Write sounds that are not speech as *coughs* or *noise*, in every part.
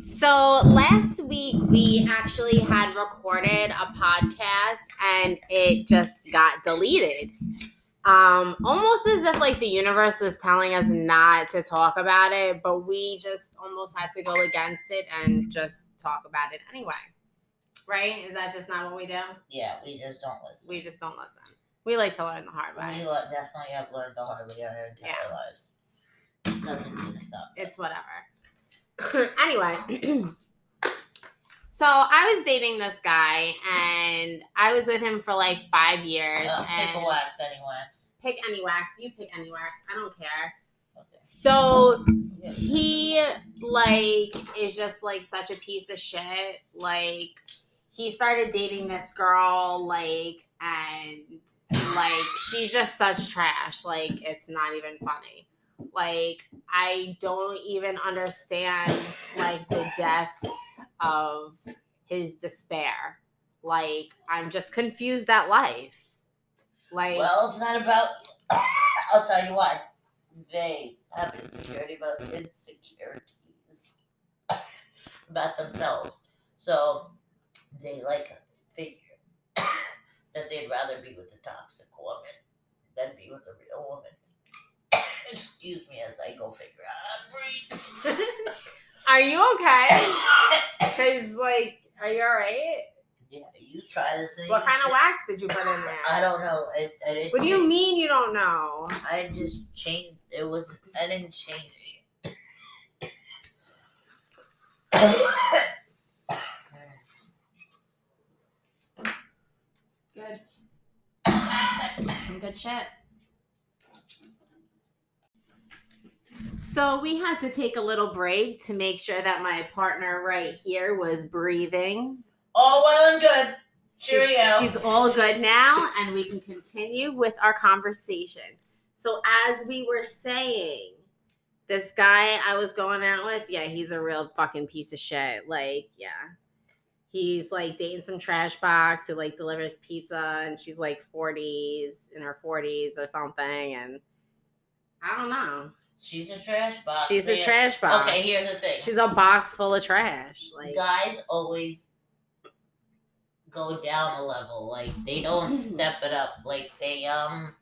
So last week we actually had recorded a podcast and it just got deleted. Um, almost as if like the universe was telling us not to talk about it, but we just almost had to go against it and just talk about it anyway. Right? Is that just not what we do? Yeah, we just don't listen. We just don't listen. We like to learn the hard We way. le- definitely have learned the hard way our entire Yeah. lives. Nothing's gonna stop. It's whatever. *laughs* anyway, so I was dating this guy and I was with him for like five years. Pick a wax, any wax. pick any wax. You pick any wax. I don't care. Okay. So he like is just like such a piece of shit. Like he started dating this girl, like, and like she's just such trash. Like it's not even funny. Like I don't even understand like the depths of his despair. Like I'm just confused at life. Like Well, it's not about. *coughs* I'll tell you what. They have insecurity about insecurities *coughs* about themselves. So they like figure *coughs* that they'd rather be with a toxic woman than be with a real woman. Excuse me as I go figure out how to breathe. *laughs* Are you okay? *laughs* Cause like, are you alright? yeah, you try to say. What kind of wax did you put in *laughs* there? I don't know. I, I didn't What do you mean you don't know? I just changed. It was. I didn't change it. *coughs* Good. Some good shit. So we had to take a little break to make sure that my partner right here was breathing. All well and good. Cheerio. She's, she's all good now, and we can continue with our conversation. So, as we were saying, this guy I was going out with, yeah, he's a real fucking piece of shit. Like, yeah. He's like dating some trash box who like delivers pizza, and she's like 40s, in her 40s or something. And I don't know. She's a trash box. She's a trash box. Okay, here's the thing. She's a box full of trash. Like, Guys always go down a level. Like they don't step it up. Like they um.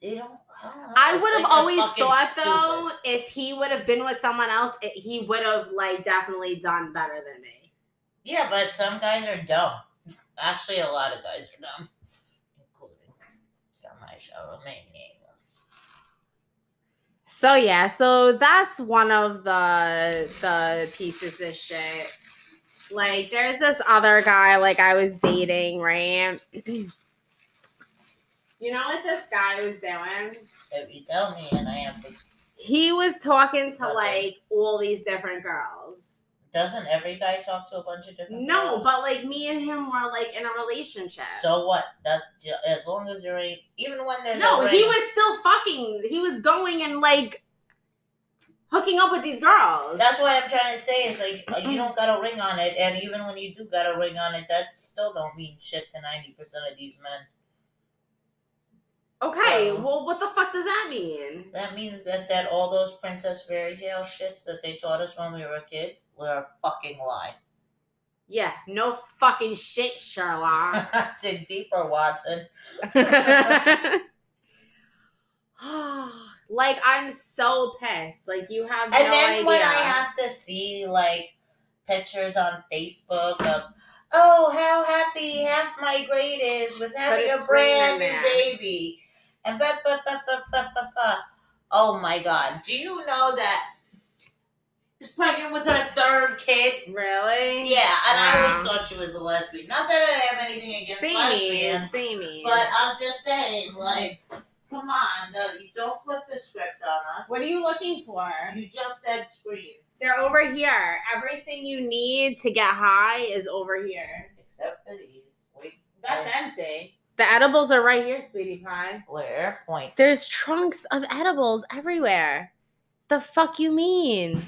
They don't. I. I would have like always thought stupid. though, if he would have been with someone else, it, he would have like definitely done better than me. Yeah, but some guys are dumb. Actually, a lot of guys are dumb, including some I shall remain. So yeah, so that's one of the the pieces of shit. Like there's this other guy like I was dating, right? *clears throat* you know what this guy was doing? If you tell me, and I have to, He was talking to Okay. like all these different girls. Doesn't every guy talk to a bunch of different? No, girls? but like me and him were like in a relationship. So what? That as long as there ain't even when there's No, a he was still fucking. He was going and like hooking up with these girls. That's what I'm trying to say. Is like uh, you *clears throat* don't got a ring on it, and even when you do got a ring on it, that still don't mean shit to ninety percent of these men. Okay, So- well, what the fuck does that mean? That means that that all those princess fairy tale shits that they taught us when we were kids were a fucking lie. Yeah, no fucking shit, Sherlock. *laughs* Dig deeper, Watson. *laughs* *sighs* *sighs* like I'm so pissed. Like you have And no then idea. when I have to see like pictures on Facebook of, oh, how happy half my grade is with having a a, brand new baby, and ba ba ba ba ba ba ba. Oh my God! Do you know that she's pregnant with her third kid? really? Yeah, and I always thought she was a lesbian. Not that I have anything against See me, lesbians, see me. but I'm just saying, like, come on, the, you don't flip the script on us. what are you looking for? You just said screens. They're over here. Everything you need to get high is over here. Except for these. Wait, That's empty. The edibles are right here, sweetie pie. where? Point. There's trunks of edibles everywhere. The fuck you mean?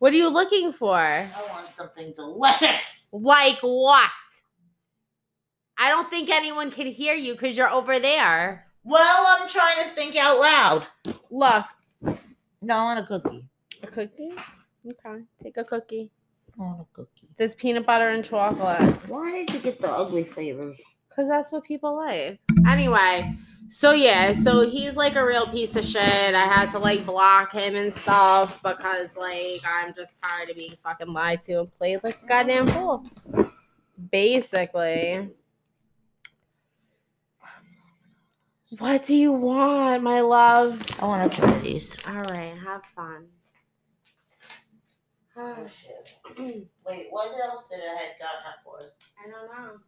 What are you looking for? I want something delicious. Like what? I don't think anyone can hear you because you're over there. Well, I'm trying to think out loud. Look. No, I want a cookie. A cookie? Okay, take a cookie. I want a cookie. There's peanut butter and chocolate. Why did you get the ugly flavors? Because that's what people like. Anyway, so yeah, so he's like a real piece of shit. I had to like block him and stuff because like I'm just tired of being fucking lied to and played like a goddamn fool. Basically. What do you want, my love? I want to try these. All right, have fun. Oh shit. *clears throat* Wait, what else did I have gotten that for? I don't know.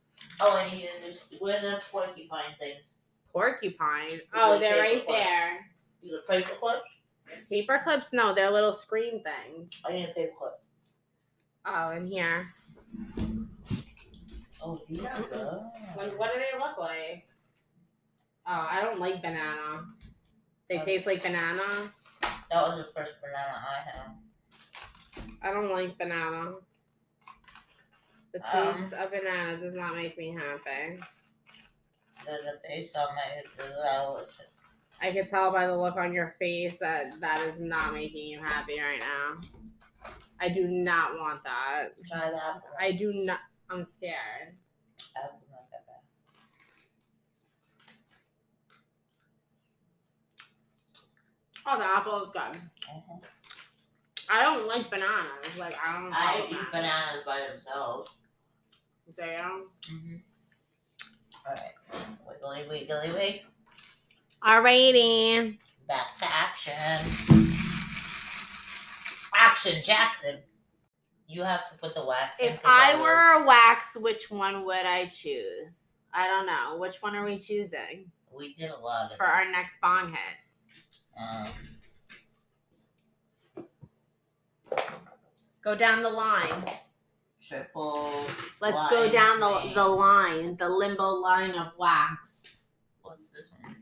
Oh, I need to do. Where are the porcupine things? Porcupine. Oh, they're paper right clips. there. You the paper clips? Paper clips? No, they're little screen things. I need a paper clip. Oh, in here. Oh, these are good. What, what do they look like? Oh, I don't like banana. They Okay. taste like banana. That was the first banana I had. I don't like banana. The Um. taste of banana does not make me happy. A face on my a- I can tell by the look on your face that that is not making you happy right now. I do not want that. Try that. I do not. I'm scared. Apple's not that bad. Oh, the apple is good. Mhm. I don't like bananas. Like I don't. I like eat bananas by themselves. Damn. Mm-hmm. Alright. Wiggly, wiggly, wig. Alrighty. Back to action. Action, Jackson. You have to put the wax in. If 'cause I will- were a wax, which one would I choose? I don't know. Which one are we choosing We did a lot of for our next bong hit? Um, Go down the line. triple. Let's go down the, the line, the limbo line of wax. What's this one?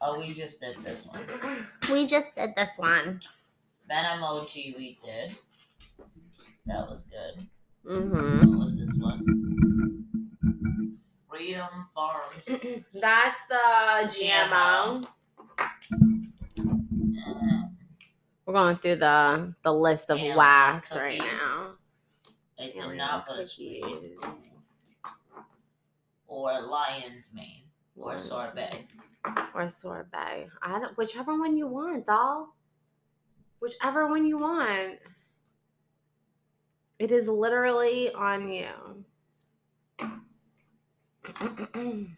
Oh, we just did this one. *clears throat* We just did this one. Venom emoji we did. That was good. Mm-hmm. What was this one? Freedom Farms. *clears throat* That's the GMO. Um, We're going through the the list of Yeah, wax cookies. right now. it Here did not go, put a cookies. or lion's mane or Lion's sorbet. or sorbet. I don't whichever one you want, doll. Whichever one you want. It is literally on you. *clears throat*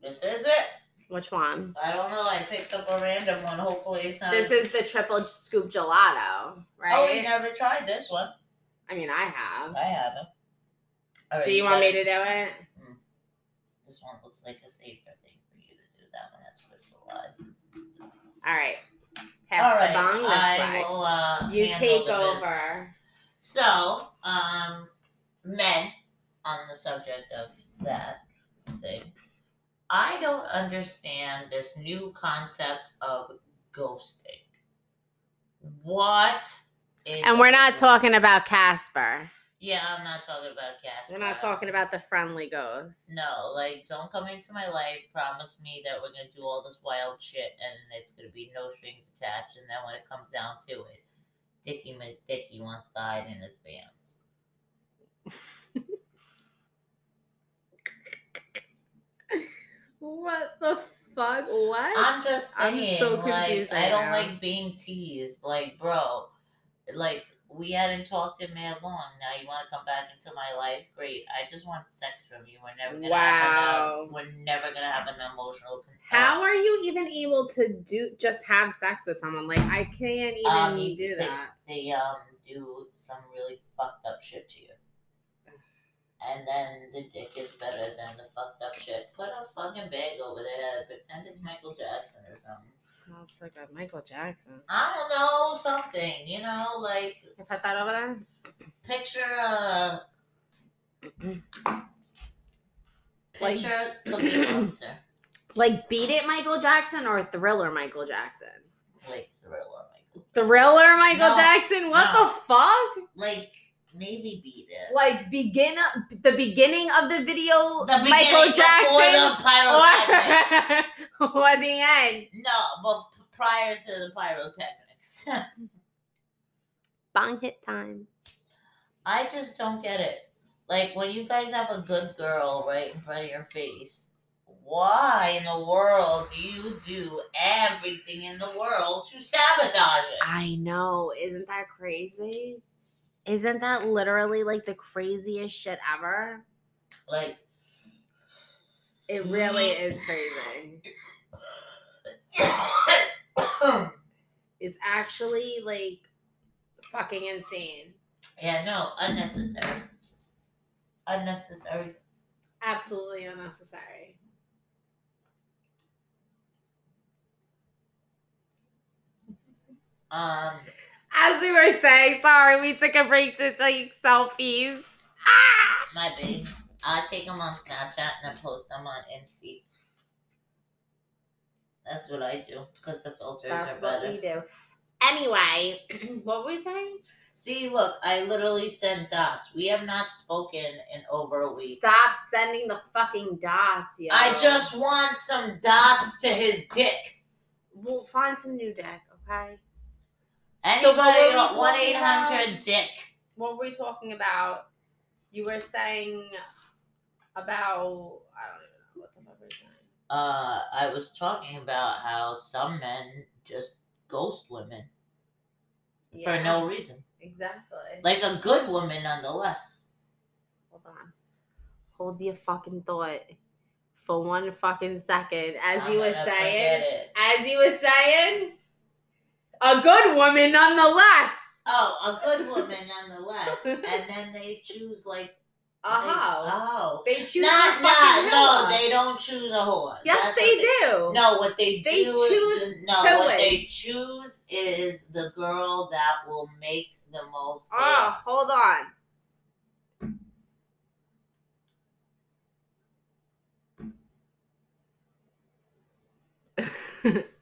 This is it. Which one? I don't know. I picked up a random one. Hopefully it's not. This is the triple scoop gelato, right? Oh, we never tried this one. I mean, I have. I haven't. All Do you want me to do it? This one looks like a safer thing for you to do. That one has crystallized. stuff. All right. Pass All the bong this I way. will. Uh, You take over. business. So, um, men, on the subject of that thing, I don't understand this new concept of ghosting. What? And we're not talking about Casper. Yeah, I'm not talking about Casper. We're not talking about the friendly ghost. No, like, don't come into my life. Promise me that we're gonna do all this wild shit, and it's gonna be no strings attached. And then when it comes down to it, Dickie wants to hide in his pants. What the fuck? What? I'm just saying. I'm so like, confused I don't now. like being teased. Like, bro, like, we hadn't talked in mad long. Now you want to come back into my life? Great. I just want sex from you. We're never gonna Wow. have enough. We're never gonna have an emotional. con- How are you even able to do just have sex with someone? Like I can't even Um, do they- that. they um do some really fucked up shit to you. And then the dick is better than the fucked up shit. Put a fucking bag over their head. Pretend it's Michael Jackson or something. Smells like a Michael Jackson. I don't know, something. You know, like You put that over there. picture uh Like- picture Cookie *clears throat* Monster. Like Beat It Michael Jackson or Thriller Michael Jackson? Like thriller Michael. Thriller Michael No, Jackson? What no. the fuck? Like maybe beat it. Like begin the beginning of the video The Michael Jackson the pyrotechnics. or, *laughs* or the end. no, but prior to the pyrotechnics. Bong hit time. I just don't get it. Like when you guys have a good girl right in front of your face, why in the world do you do everything in the world to sabotage it? I know. Isn't that crazy? Isn't that literally like the craziest shit ever? Like It really *sighs* is crazy. It's actually like fucking insane. yeah, no, unnecessary. Unnecessary. Absolutely unnecessary. Um, As we were saying, sorry, we took a break to take selfies. Ah! my babe. I take them on Snapchat and I post them on Insta. That's what I do because the filters That's are what we do. Anyway, *clears throat* what were we saying? See, look, I literally sent dots. We have not spoken in over a week. Stop sending the fucking dots, yo. I just want some dots to his dick. We'll find some new deck, okay? Anybody So what were we got one talking eight hundred dick. What were we talking about? You were saying about I don't even know what the fuck we're saying. Uh, I was talking about how some men just ghost women for no reason. Exactly. Like a good woman, nonetheless. Hold on. Hold your fucking thought for one fucking second. As I'm you were saying, as you were saying, a good woman nonetheless. Oh, a good woman, nonetheless. *laughs* and then they choose like. Uh they- Oh. They choose Not, not, no, they don't choose a horse. Yes, That's they do. No, what they They do choose is no, what they choose is the girl that will make the most. Oh, hold on. *laughs*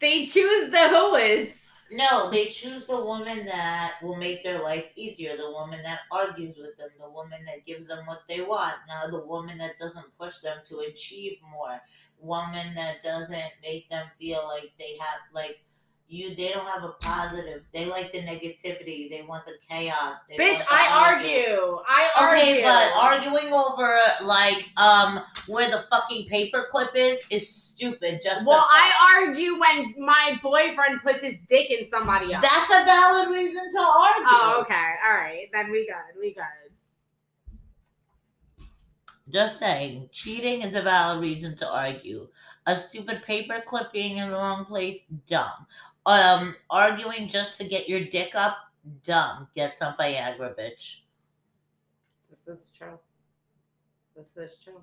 they choose the whoas. No, they choose the woman that will make their life easier, the woman that argues with them, the woman that gives them what they want. Now, the woman that doesn't push them to achieve more, woman that doesn't make them feel like they have like you. They don't have a positive. They like the negativity. They want the chaos. They Bitch, I argue. I Okay, but arguing over like um where the fucking paperclip is is stupid. Just well, I argue when my boyfriend puts his dick in somebody else. That's a valid reason to argue. oh, okay. All right. Then we good. We good. Just saying, cheating is a valid reason to argue. A stupid paperclip being in the wrong place, dumb. Um, arguing just to get your dick up, dumb. Get some Viagra, bitch. This is true. This is true.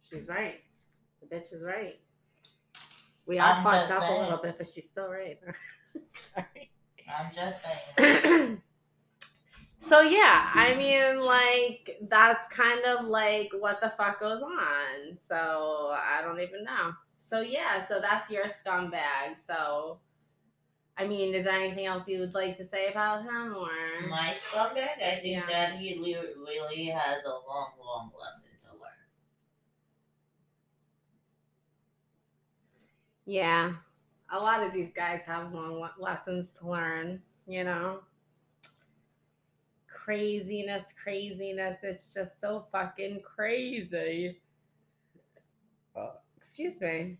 She's right. The bitch is right. We all I'm fucked up a little bit, but she's still right. Alright. *laughs* *laughs* I'm just saying. so yeah, I mean, like that's kind of like what the fuck goes on. So I don't even know. So yeah, so that's your scumbag. So I mean, is there anything else you would like to say about him, or My scumbag, I think Yeah. that he le- really has a long, long lesson to learn. yeah, a lot of these guys have long lessons to learn. You know, craziness, craziness. It's just so fucking crazy. Uh, Excuse me.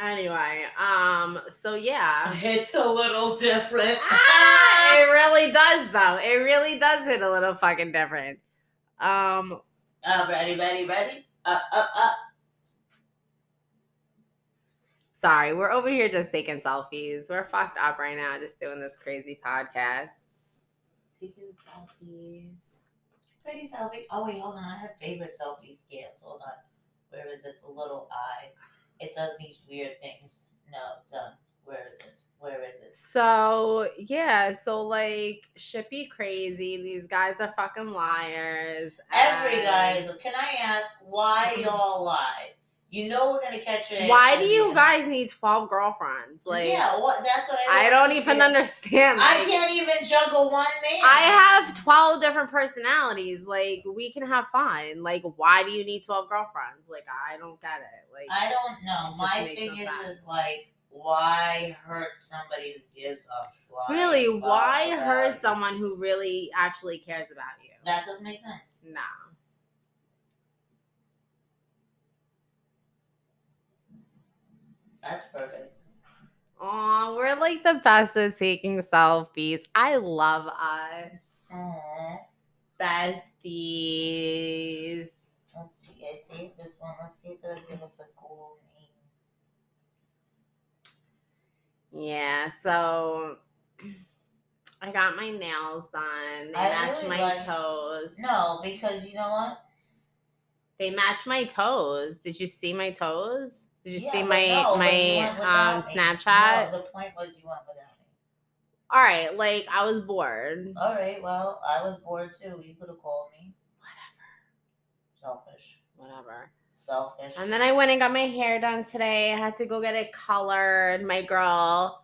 Anyway, um, so yeah. It's a little different. ah, it really does though. It really does hit a little fucking different. Um, Uh, ready, ready, ready? Up, up, up. sorry, we're over here just taking selfies. We're fucked up right now, just doing this crazy podcast. Taking selfies. Pretty selfie. Oh wait, hold on. I have favorite selfie scams. Hold on. Where is it? The little eye. It does these weird things. No, done. Where is it? Where is it? So yeah, so like shit be crazy. These guys are fucking liars. Every and- guys. Can I ask why y'all lie? You know we're gonna catch it. Why do you guys need twelve girlfriends? Like yeah, what? That's what I. I don't even understand. understand. I like- can't even juggle one man. I have 12 different personalities. Like, we can have fun. Like, why do you need 12 girlfriends? Like, I don't get it. Like, I don't know. My thing no is, sense. is like, why hurt somebody who gives a flying Really, why hurt you? someone who really actually cares about you? That doesn't make sense. No. That's perfect. Aw, we're like the best at taking selfies. I love us. Aw. Besties. Let's see. I saved this one. Let's see if it'll give us a cool name. Yeah, so I got my nails done. They I match really my like- toes. No, because you know what? They match my toes. Did you see my toes? Did you Yeah, see my no, my um. Snapchat? No, the point was you went without me. All right, like I was bored. All right. Well, I was bored too. You could have called me. Whatever. Selfish. Whatever. Selfish. And then I went and got my hair done today. I had to go get it colored. My girl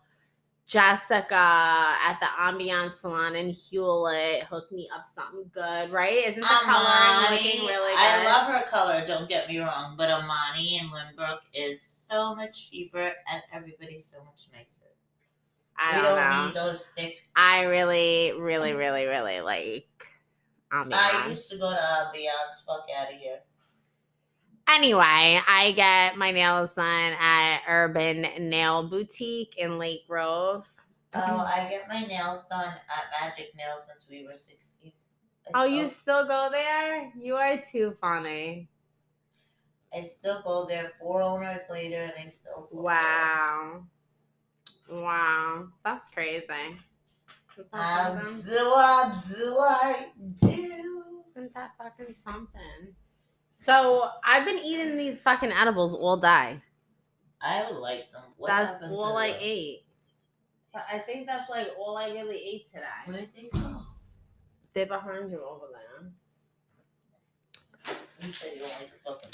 Jessica at the Ambiance Salon in Hewlett hooked me up something good, right? Isn't the Amani, looking really good? I love her color, don't get me wrong, but Amani in Lynbrook is so much cheaper and everybody's so much nicer. I we don't, don't know. need those stick. I really, really, really, really like Ambiance. I used to go to Ambiance. Fuck out of here. Anyway, I get my nails done at Urban Nail Boutique in Lake Grove. Oh, I get my nails done at Magic Nails since we were 16. I Oh, you still- still go there? You are too funny. I still go there four owners later and I still go there. Wow. Wow. That's crazy. Isn't Um, do I, do I, do. Isn't that fucking something? So I've been eating these fucking edibles all day. I would like some. What that's happened all to I the- ate. But I think that's like all I really ate today. Where'd they go? They're behind you over there. You said you don't like the fucking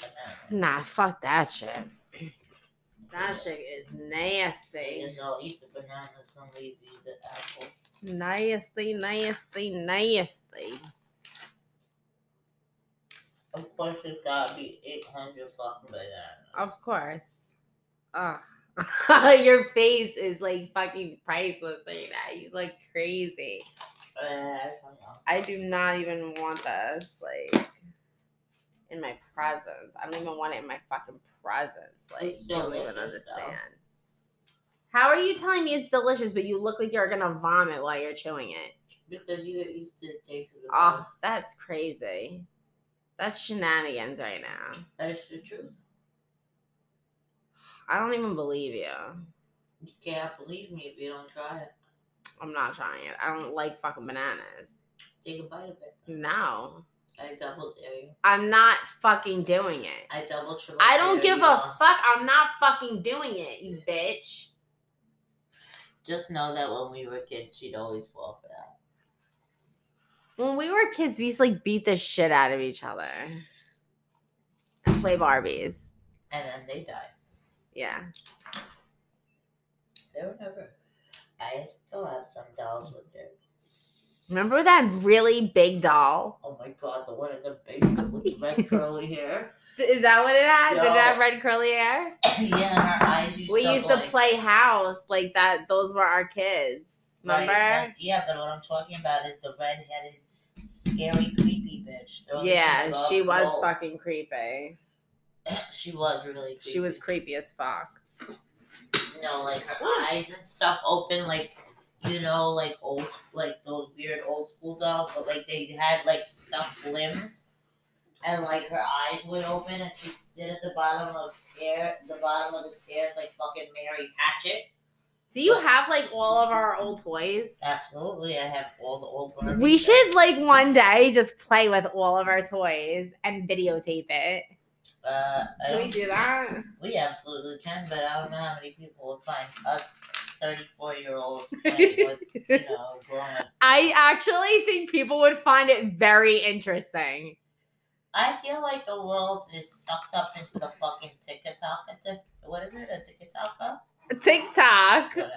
banana. Nah, fuck that shit. *clears throat* That shit is nasty. guess I'll eat the bananas and leave you the apple. Nasty, nasty, nasty. Of course, it's gotta be 800 fucking bananas. Of course. Ugh. *laughs* Your face is like fucking priceless right that. You look crazy. Uh, I. I do not even want this like in my presence. I don't even want it in my fucking presence. Like you don't even delicious, though. understand. How are you telling me it's delicious, but you look like you're gonna vomit while you're chewing it? Because you get used to the taste of the Oh, that's crazy. That's shenanigans right now. That is the truth. I don't even believe you. You can't believe me if you don't try it. I'm not trying it. I don't like fucking bananas. Take a bite of it. No. I double dare you. I'm not fucking doing it. I double triple. I don't give you a fuck. I'm not fucking doing it, you bitch. Just know that when we were kids, she'd always fall for that. When we were kids, we used to like beat the shit out of each other and play Barbies. And then they die. Yeah. They were never. I still have some dolls with their. Remember that really big doll? Oh my god, the one in the basement with the red *laughs* curly hair. Is that what it had? Did it have red curly hair? *clears throat* yeah, and her eyes used We to used to play house like that. Those were our kids. Right, Remember? but- yeah, but what I'm talking about is the red-headed, scary, creepy bitch. Yeah, she was fucking creepy. *laughs* she was really. Creepy. She was creepy as fuck. You know, like her eyes and stuff open, like you know, like old, like those weird old school dolls, but like they had like stuffed limbs, and like her eyes would open, and she'd sit at the bottom of the stair, the bottom of the stairs, like fucking Mary Hatchet. Do you have like all of our old toys? Absolutely, I have all the old. Barbies. We should like one day just play with all of our toys and videotape it. Uh, Can we don't, that? we absolutely can, but I don't know how many people would find us thirty-four-year-olds *laughs* playing with, you know, grown-up. I actually think people would find it very interesting. I feel like the world is sucked up into the fucking TikTok. What is it? A TikTok? TikTok. Whatever.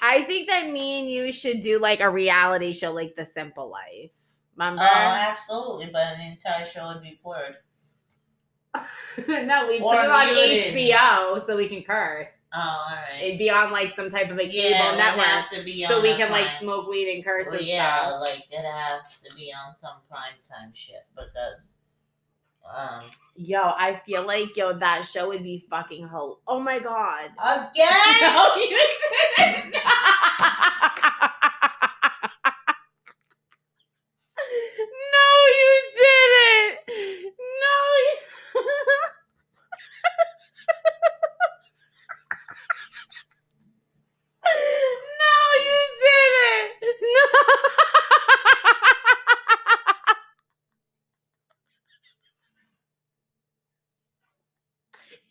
I think that me and you should do like a reality show like The Simple Life. Remember? Oh, absolutely, but the entire show would be blurred. *laughs* no, we put it on. HBO so we can curse. Oh, all right. It'd be on like some type of a cable yeah, network, have to be so we can like smoke weed and curse Well, and yeah, stuff. like it has to be on some prime time shit because, Yo, I feel like yo that show would be fucking ho. Oh my god. again. *laughs* No, you didn't. *laughs* no, you didn't. No. You... no, you didn't. No.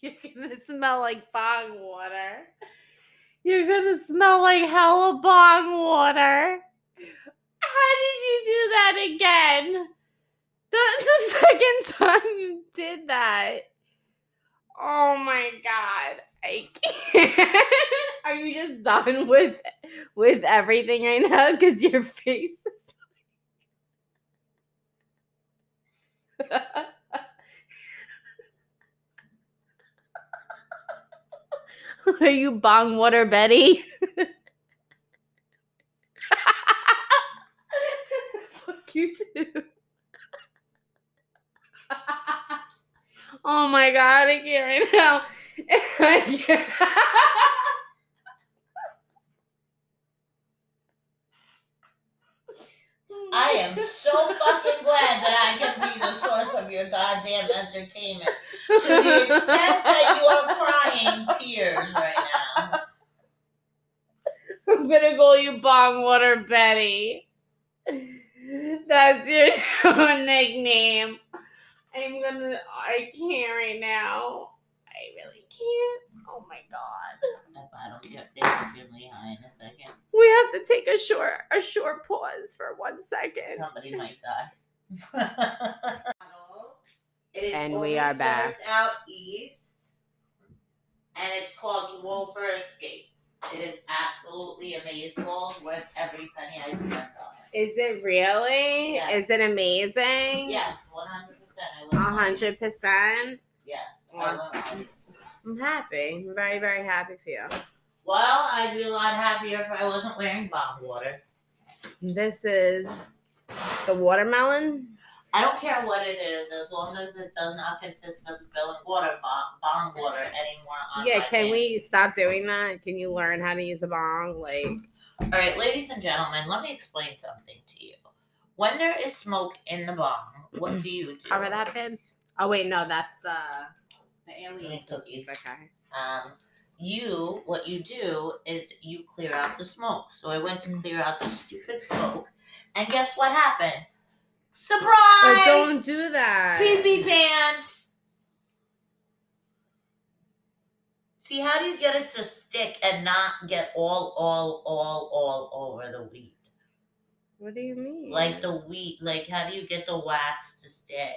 You're gonna smell like bong water. You're gonna smell like hella bong water. How did you do that again? That's *laughs* the second time you did that. Oh my god. I can't. *laughs* Are you just done with with everything right now? Because your face is *laughs* Are you bong water Betty? Fuck you too. Oh my god, I can't right now. *laughs* I can't. I am so fucking glad that I can be the source of your goddamn entertainment to the extent that you are crying tears right now. I'm gonna call you Bong Water Betty. That's your new *laughs* nickname. I'm gonna. I can't right now. I really can't. Oh my god. If I don't get extremely high in a second, We have to take a short a short pause for one second. somebody might die. It is And we are back. out east, and it's called Wolfer Escape. It is absolutely amazeballs worth every penny I spent on it. Is it really? Yes. Is it amazing? Yes, one hundred percent. I A love hundred percent. Yes. Awesome. I'm happy. I'm very, very happy for you. Well, I'd be a lot happier if I wasn't wearing bomb water. This is the watermelon. I don't care what it is, as long as it does not consist of spilling water, bomb, bomb water anymore on Yeah, can we stop doing that? Can you learn how to use a bong? Like, All right, ladies and gentlemen, let me explain something to you. When there is smoke in the bong, what do you do? cover that, Vince. Oh wait, no, that's the the alien cookies. Okay. Um, you, what you do is you clear out the smoke. So I went to clear out the stupid smoke, and guess what happened? Surprise! But don't do that. Pee pee pants. See, how do you get it to stick and not get all, all, all, all over the weed? What do you mean? Like the wheat, like how do you get the wax to stay?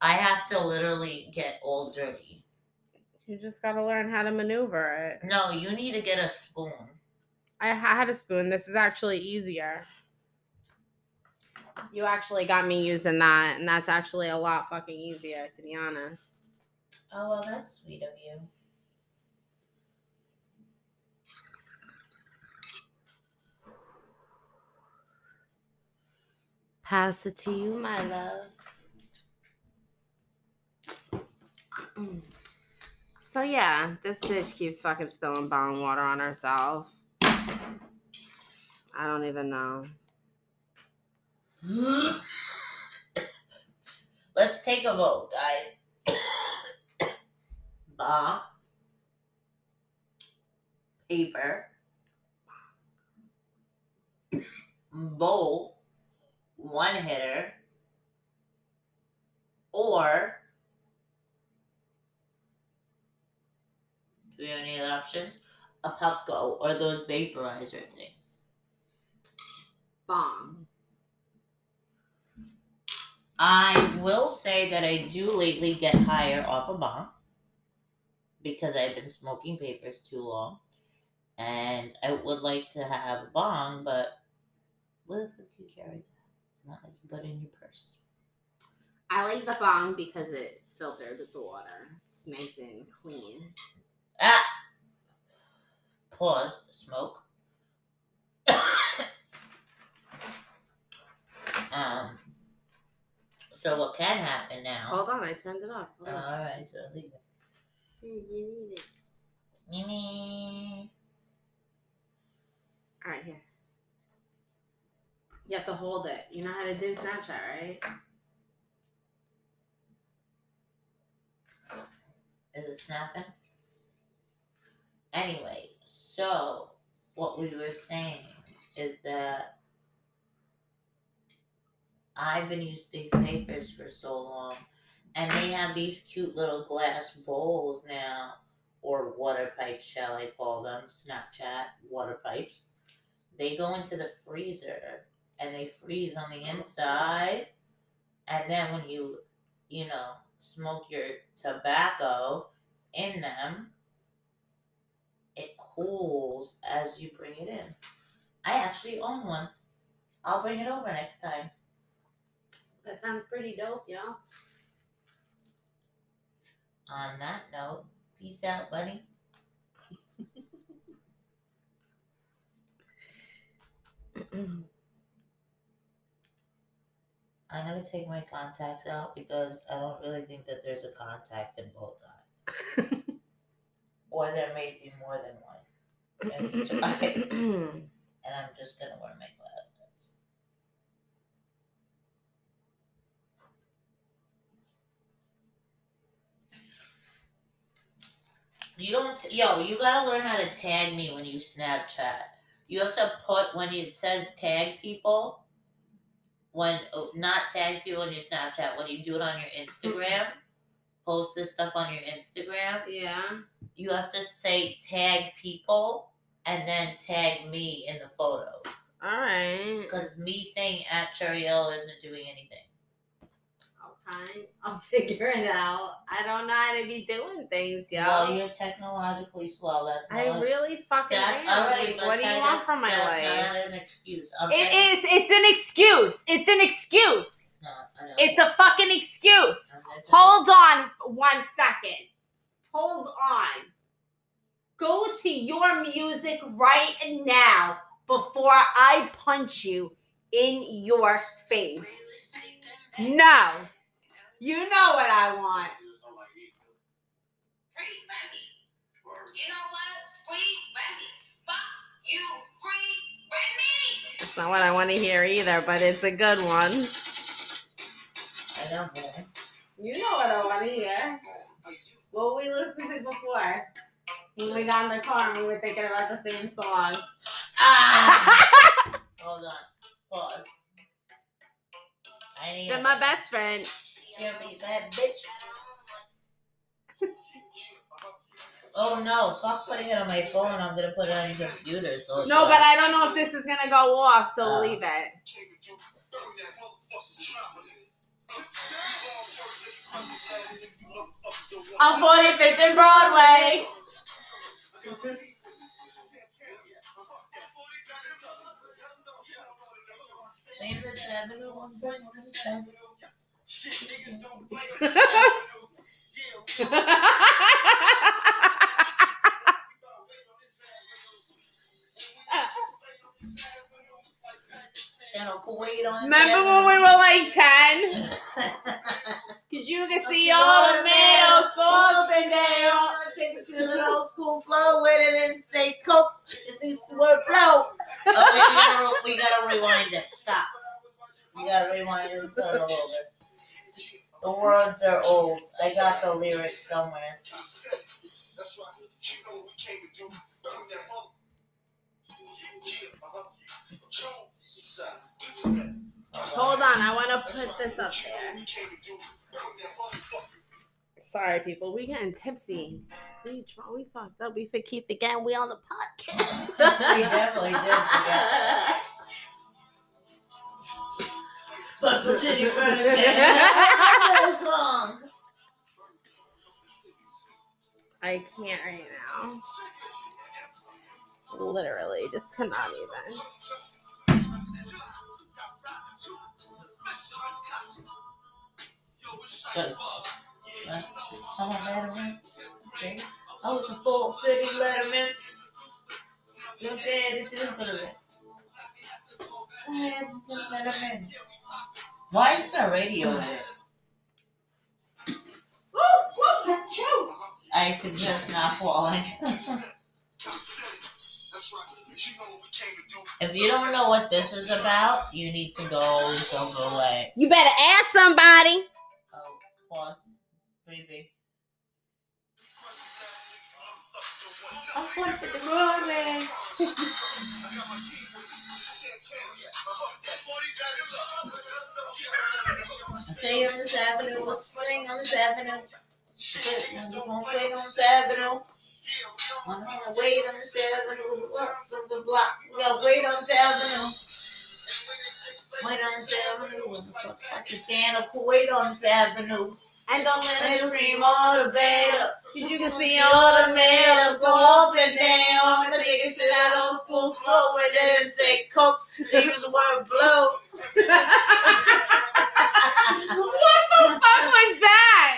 I have to literally get all dirty. you just gotta learn how to maneuver it. No, you need to get a spoon. I had a spoon. This is actually easier. You actually got me using that, and that's actually a lot fucking easier, to be honest. Oh well, that's sweet of you. Pass it to you, my love. Mm. So yeah, this bitch keeps fucking spilling bong water on herself. I don't even know. *gasps* Let's take a vote, guys. *coughs* Bomb. Paper. Bowl. One hitter. Or. Do we have any other options? A Puffco or those vaporizer things. Bong. I will say that I do lately get higher off a bomb because I've been smoking papers too long. And I would like to have a bong, but what if you carry not like you put in your purse. I like the bong because it's filtered with the water. It's nice and clean. Ah, pause, smoke. *coughs* um. So what can happen now? Hold on, I turned it off. All right, so leave it. Mimi. All right, here. You have to hold it. You know how to do Snapchat, right? Is it snapping? Anyway, so what we were saying is that I've been using papers for so long, and they have these cute little glass bowls now, or water pipes, shall I call them? Snapchat water pipes. They go into the freezer and they freeze on the inside, and then when you, you know, smoke your tobacco in them, it cools as you bring it in. I actually own one. I'll bring it over next time. That sounds pretty dope, y'all. On that note, peace out, buddy. *laughs* I'm gonna take my contacts out because I don't really think that there's a contact in both eyes. or there may be more than one in each *coughs* eye. *coughs* And I'm just gonna wear my glasses. You don't, yo, you gotta learn how to tag me when you Snapchat. You have to put, when it says tag people, when, oh, not tag people when your Snapchat, when you do it on your Instagram, mm-hmm. post this stuff on your Instagram, yeah. you have to say tag people and then tag me in the photo. All right. Because me saying at Cherry L isn't doing anything. *laughs* I'll figure it out. I don't know how to be doing things, yo. Well, you're technologically slow. That's not. I really fucking that's am. right. Like, what do you want from my that's life? not an excuse. I'm It. It's an excuse. It's an excuse. It's not. It's a fucking excuse. Hold on one second. Hold on. Go to your music right now before I punch you in your face. No. You know what I want. Free Remy. You know what? Free Remy. Fuck you, free Remy. That's not what I want to hear either, but it's a good one. I got more. You know what I want to hear. What we listened to before. When we got in the car and we were thinking about the same song. Ah! *laughs* Hold on. Pause. I need You're my best friend. Give me that bitch. *laughs* Oh no! Stop putting it on my phone. I'm gonna put it on your computer. So No, but I don't know if this is gonna go off, so Oh. leave it. On 45th and Broadway. Remember when we were like 10? *laughs* Cause you can see all the middle schools and they all Take it to the old school flow with it and say coke. This is where flow. Oh, wait, we, gotta, we gotta rewind it. Stop. We gotta rewind it and start all over. The words are old. I got the lyrics somewhere. Hold on, I want to put this up there. Sorry, people, we getting tipsy. We drunk, we fucked up. We for keep forgetting we on the podcast. We definitely did *laughs* forget But the city that song. I can't right now. Literally, just cannot even. Come on, Letterman. Okay. I was a full city Letterman. You're dead. It's just a little bit. Why is there radio in it? I suggest not falling. if you don't know what this is about, you need to go go go away. You better ask somebody. Oh, pause. Baby. Up once in the morning. *laughs* Stay on this avenue, we'll swing on this avenue. We're wait on this avenue. I'm gonna wait on this avenue. Up from the block. We gotta wait on this avenue. Wait on this avenue. Pakistan, wait on this avenue. And don't let it scream all the beta. You can see all the mail go up and down. The niggas sit out on school floor when they didn't say coke. They use the word blow. what the fuck was that?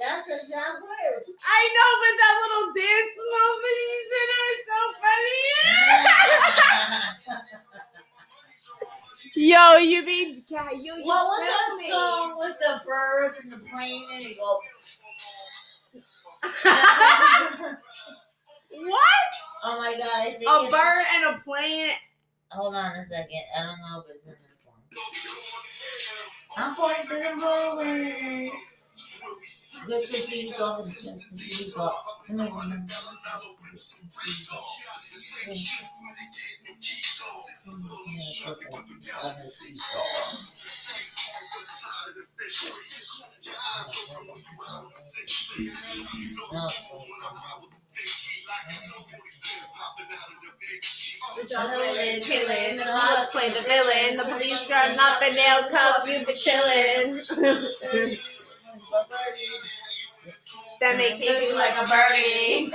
That's the exact word. I know, but that little dance moment he's in it is so funny. *laughs* Yo, you mean yeah, you? you What was that me. song with the bird and the plane and it go? what? oh my god! A it's- bird and a plane. Hold on a second. I don't know if it's in this one. I'm and rolling. To be off and off. The killing, the house play the villain, the police run up and they'll cuff you for chilling. *laughs* then they kick you like a birdie.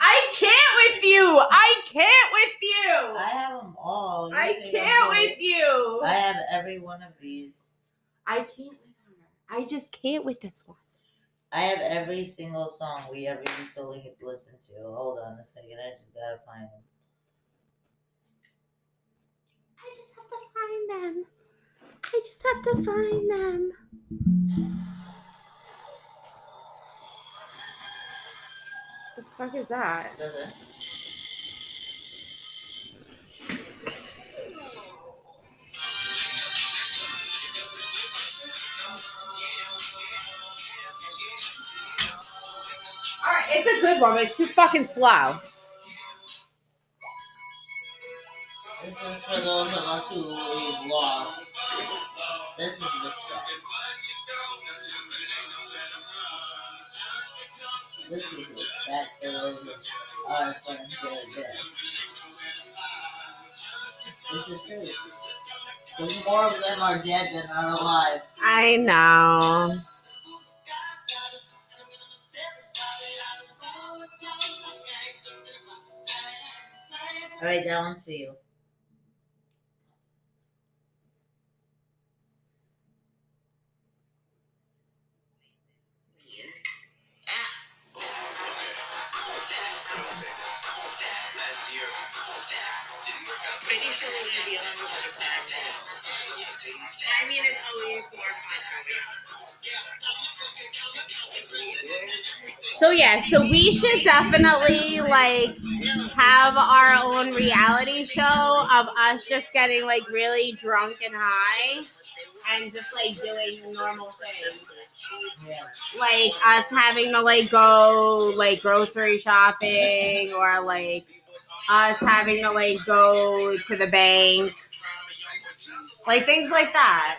I can't with you. I can't with you. I have them all. You I can't really- with you. I have every one of these. I can't with her. I just can't with this one. I have every single song we ever used to listen to. Hold on a second. I just gotta find them. I just to find them. I just have to find them. The fuck is that? Does it? It's a good one, but it's too fucking slow. For those of us who we've lost. This is the set. This is it. That is our friends that are dead. This is true. There's more of them are dead than are alive. I know. Alright, that one's for you. So yeah, so we should definitely like have our own reality show of us just getting like really drunk and high and just like doing normal things. Like us having to like go like grocery shopping or like us having to like go to the bank. Like things like that.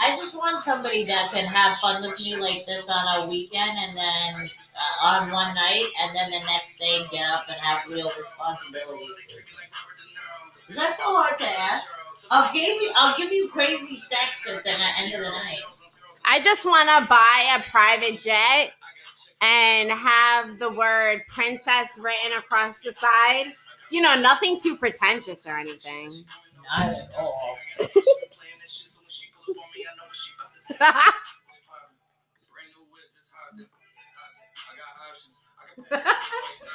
I just want somebody that can have fun with me like this on a weekend and then uh, on one night and then the next day get up and have real responsibilities. That's so hard to ask. I'll give you I'll give you crazy sex at the end of the night. I just want to buy a private jet and have the word princess written across the side. You know, nothing too pretentious or anything. Not at all. *laughs* *laughs*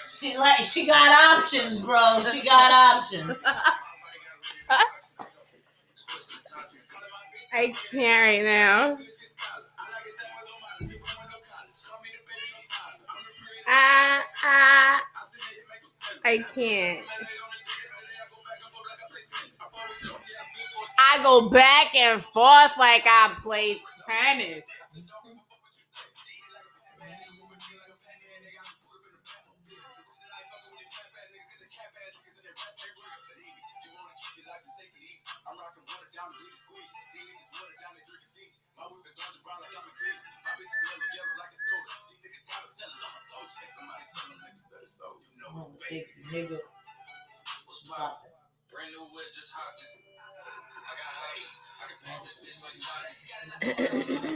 she like she got options, bro. She got options. *laughs* I can't right now. Uh, uh, I can't. I go back and forth like I play tennis. Oh, big nigga. poppin'. Brand new whip, just hopped in. I got haters. I can pass that bitch like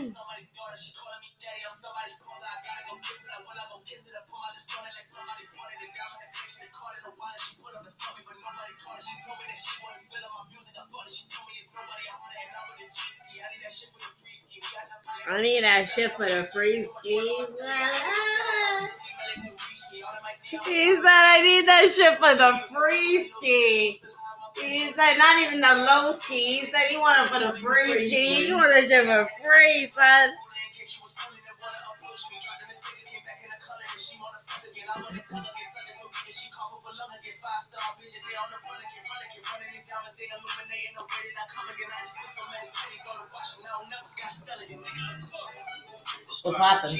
Somebody daughter, she calling me daddy. I'm somebody's father. I gotta go kiss it. I I go kiss it. I put my lips on it like somebody pointed it down. That bitch, they caught it a while. She put up the phone but nobody caught it. She told me that she wanted feel my music. I thought. She told me it's nobody. I wanna end up with a G ski. I need that shit for the free ski. We I need that shit for the free skis. He said I need that shit for the free ski. He said not even the low ski. He said he wanted for the free ski. He wanted shit for free, son. What poppin'?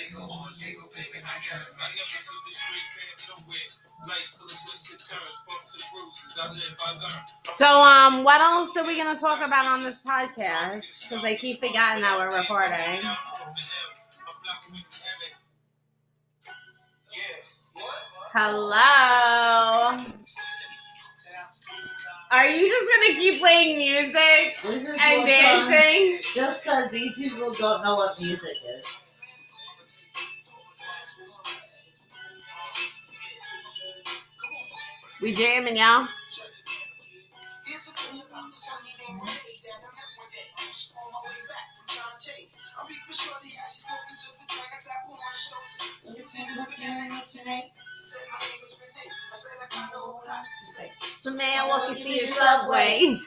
hopped in. I got options. I can This is the best song ever. This is the biggest song. Really? He's such a fucking loser. So, um, what else are we gonna talk about on this podcast? Because I keep forgetting that we're recording. Hello. Are you just gonna keep playing music and dancing? Just because these people don't know what music is. We jamming, y'all. So may I walk you to your subway? *laughs*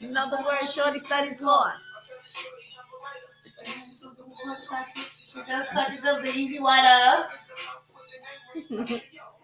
In other words, Shorty studies law. Just because of the easy uh. *laughs*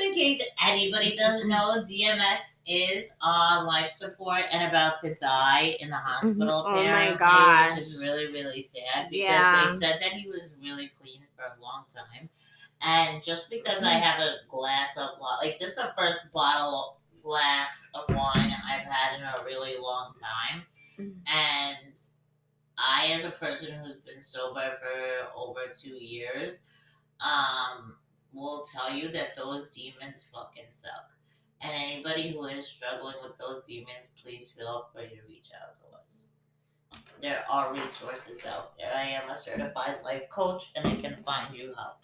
in case anybody doesn't know, DMX is on life support and about to die in the hospital. Oh my gosh. Which is really, really sad because Yeah. they said that he was really clean for a long time. And just because I Mm-hmm. have a glass of, like, this is the first bottle glass of wine I've had in a really long time. Mhm. And I, as a person who's been sober for over two years, um, will tell you that those demons fucking suck. And anybody who is struggling with those demons, please feel free to reach out to us. There are resources out there. I am a certified life coach and I can find you help.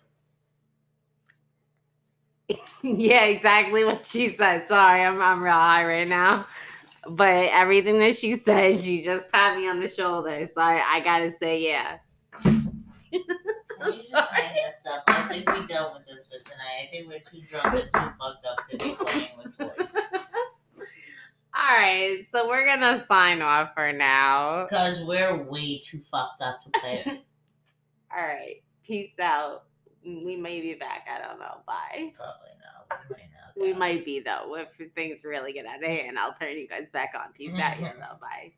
*laughs* yeah, exactly what she said. Sorry, I'm I'm real high right now. But everything that she said, she just tapped me on the shoulder. So I, I gotta say, yeah. *laughs* You just hang this up? I think we dealt with this for tonight. I think we're too drunk and too fucked up to be playing with toys. *laughs* All right, so we're gonna sign off for now. Because we're way too fucked up to play *laughs* All right. Peace out. We may be back. I don't know. Bye. Probably not. We might not. We might be though. If things really get out of hand, I'll turn you guys back on. Peace out, here though. Bye.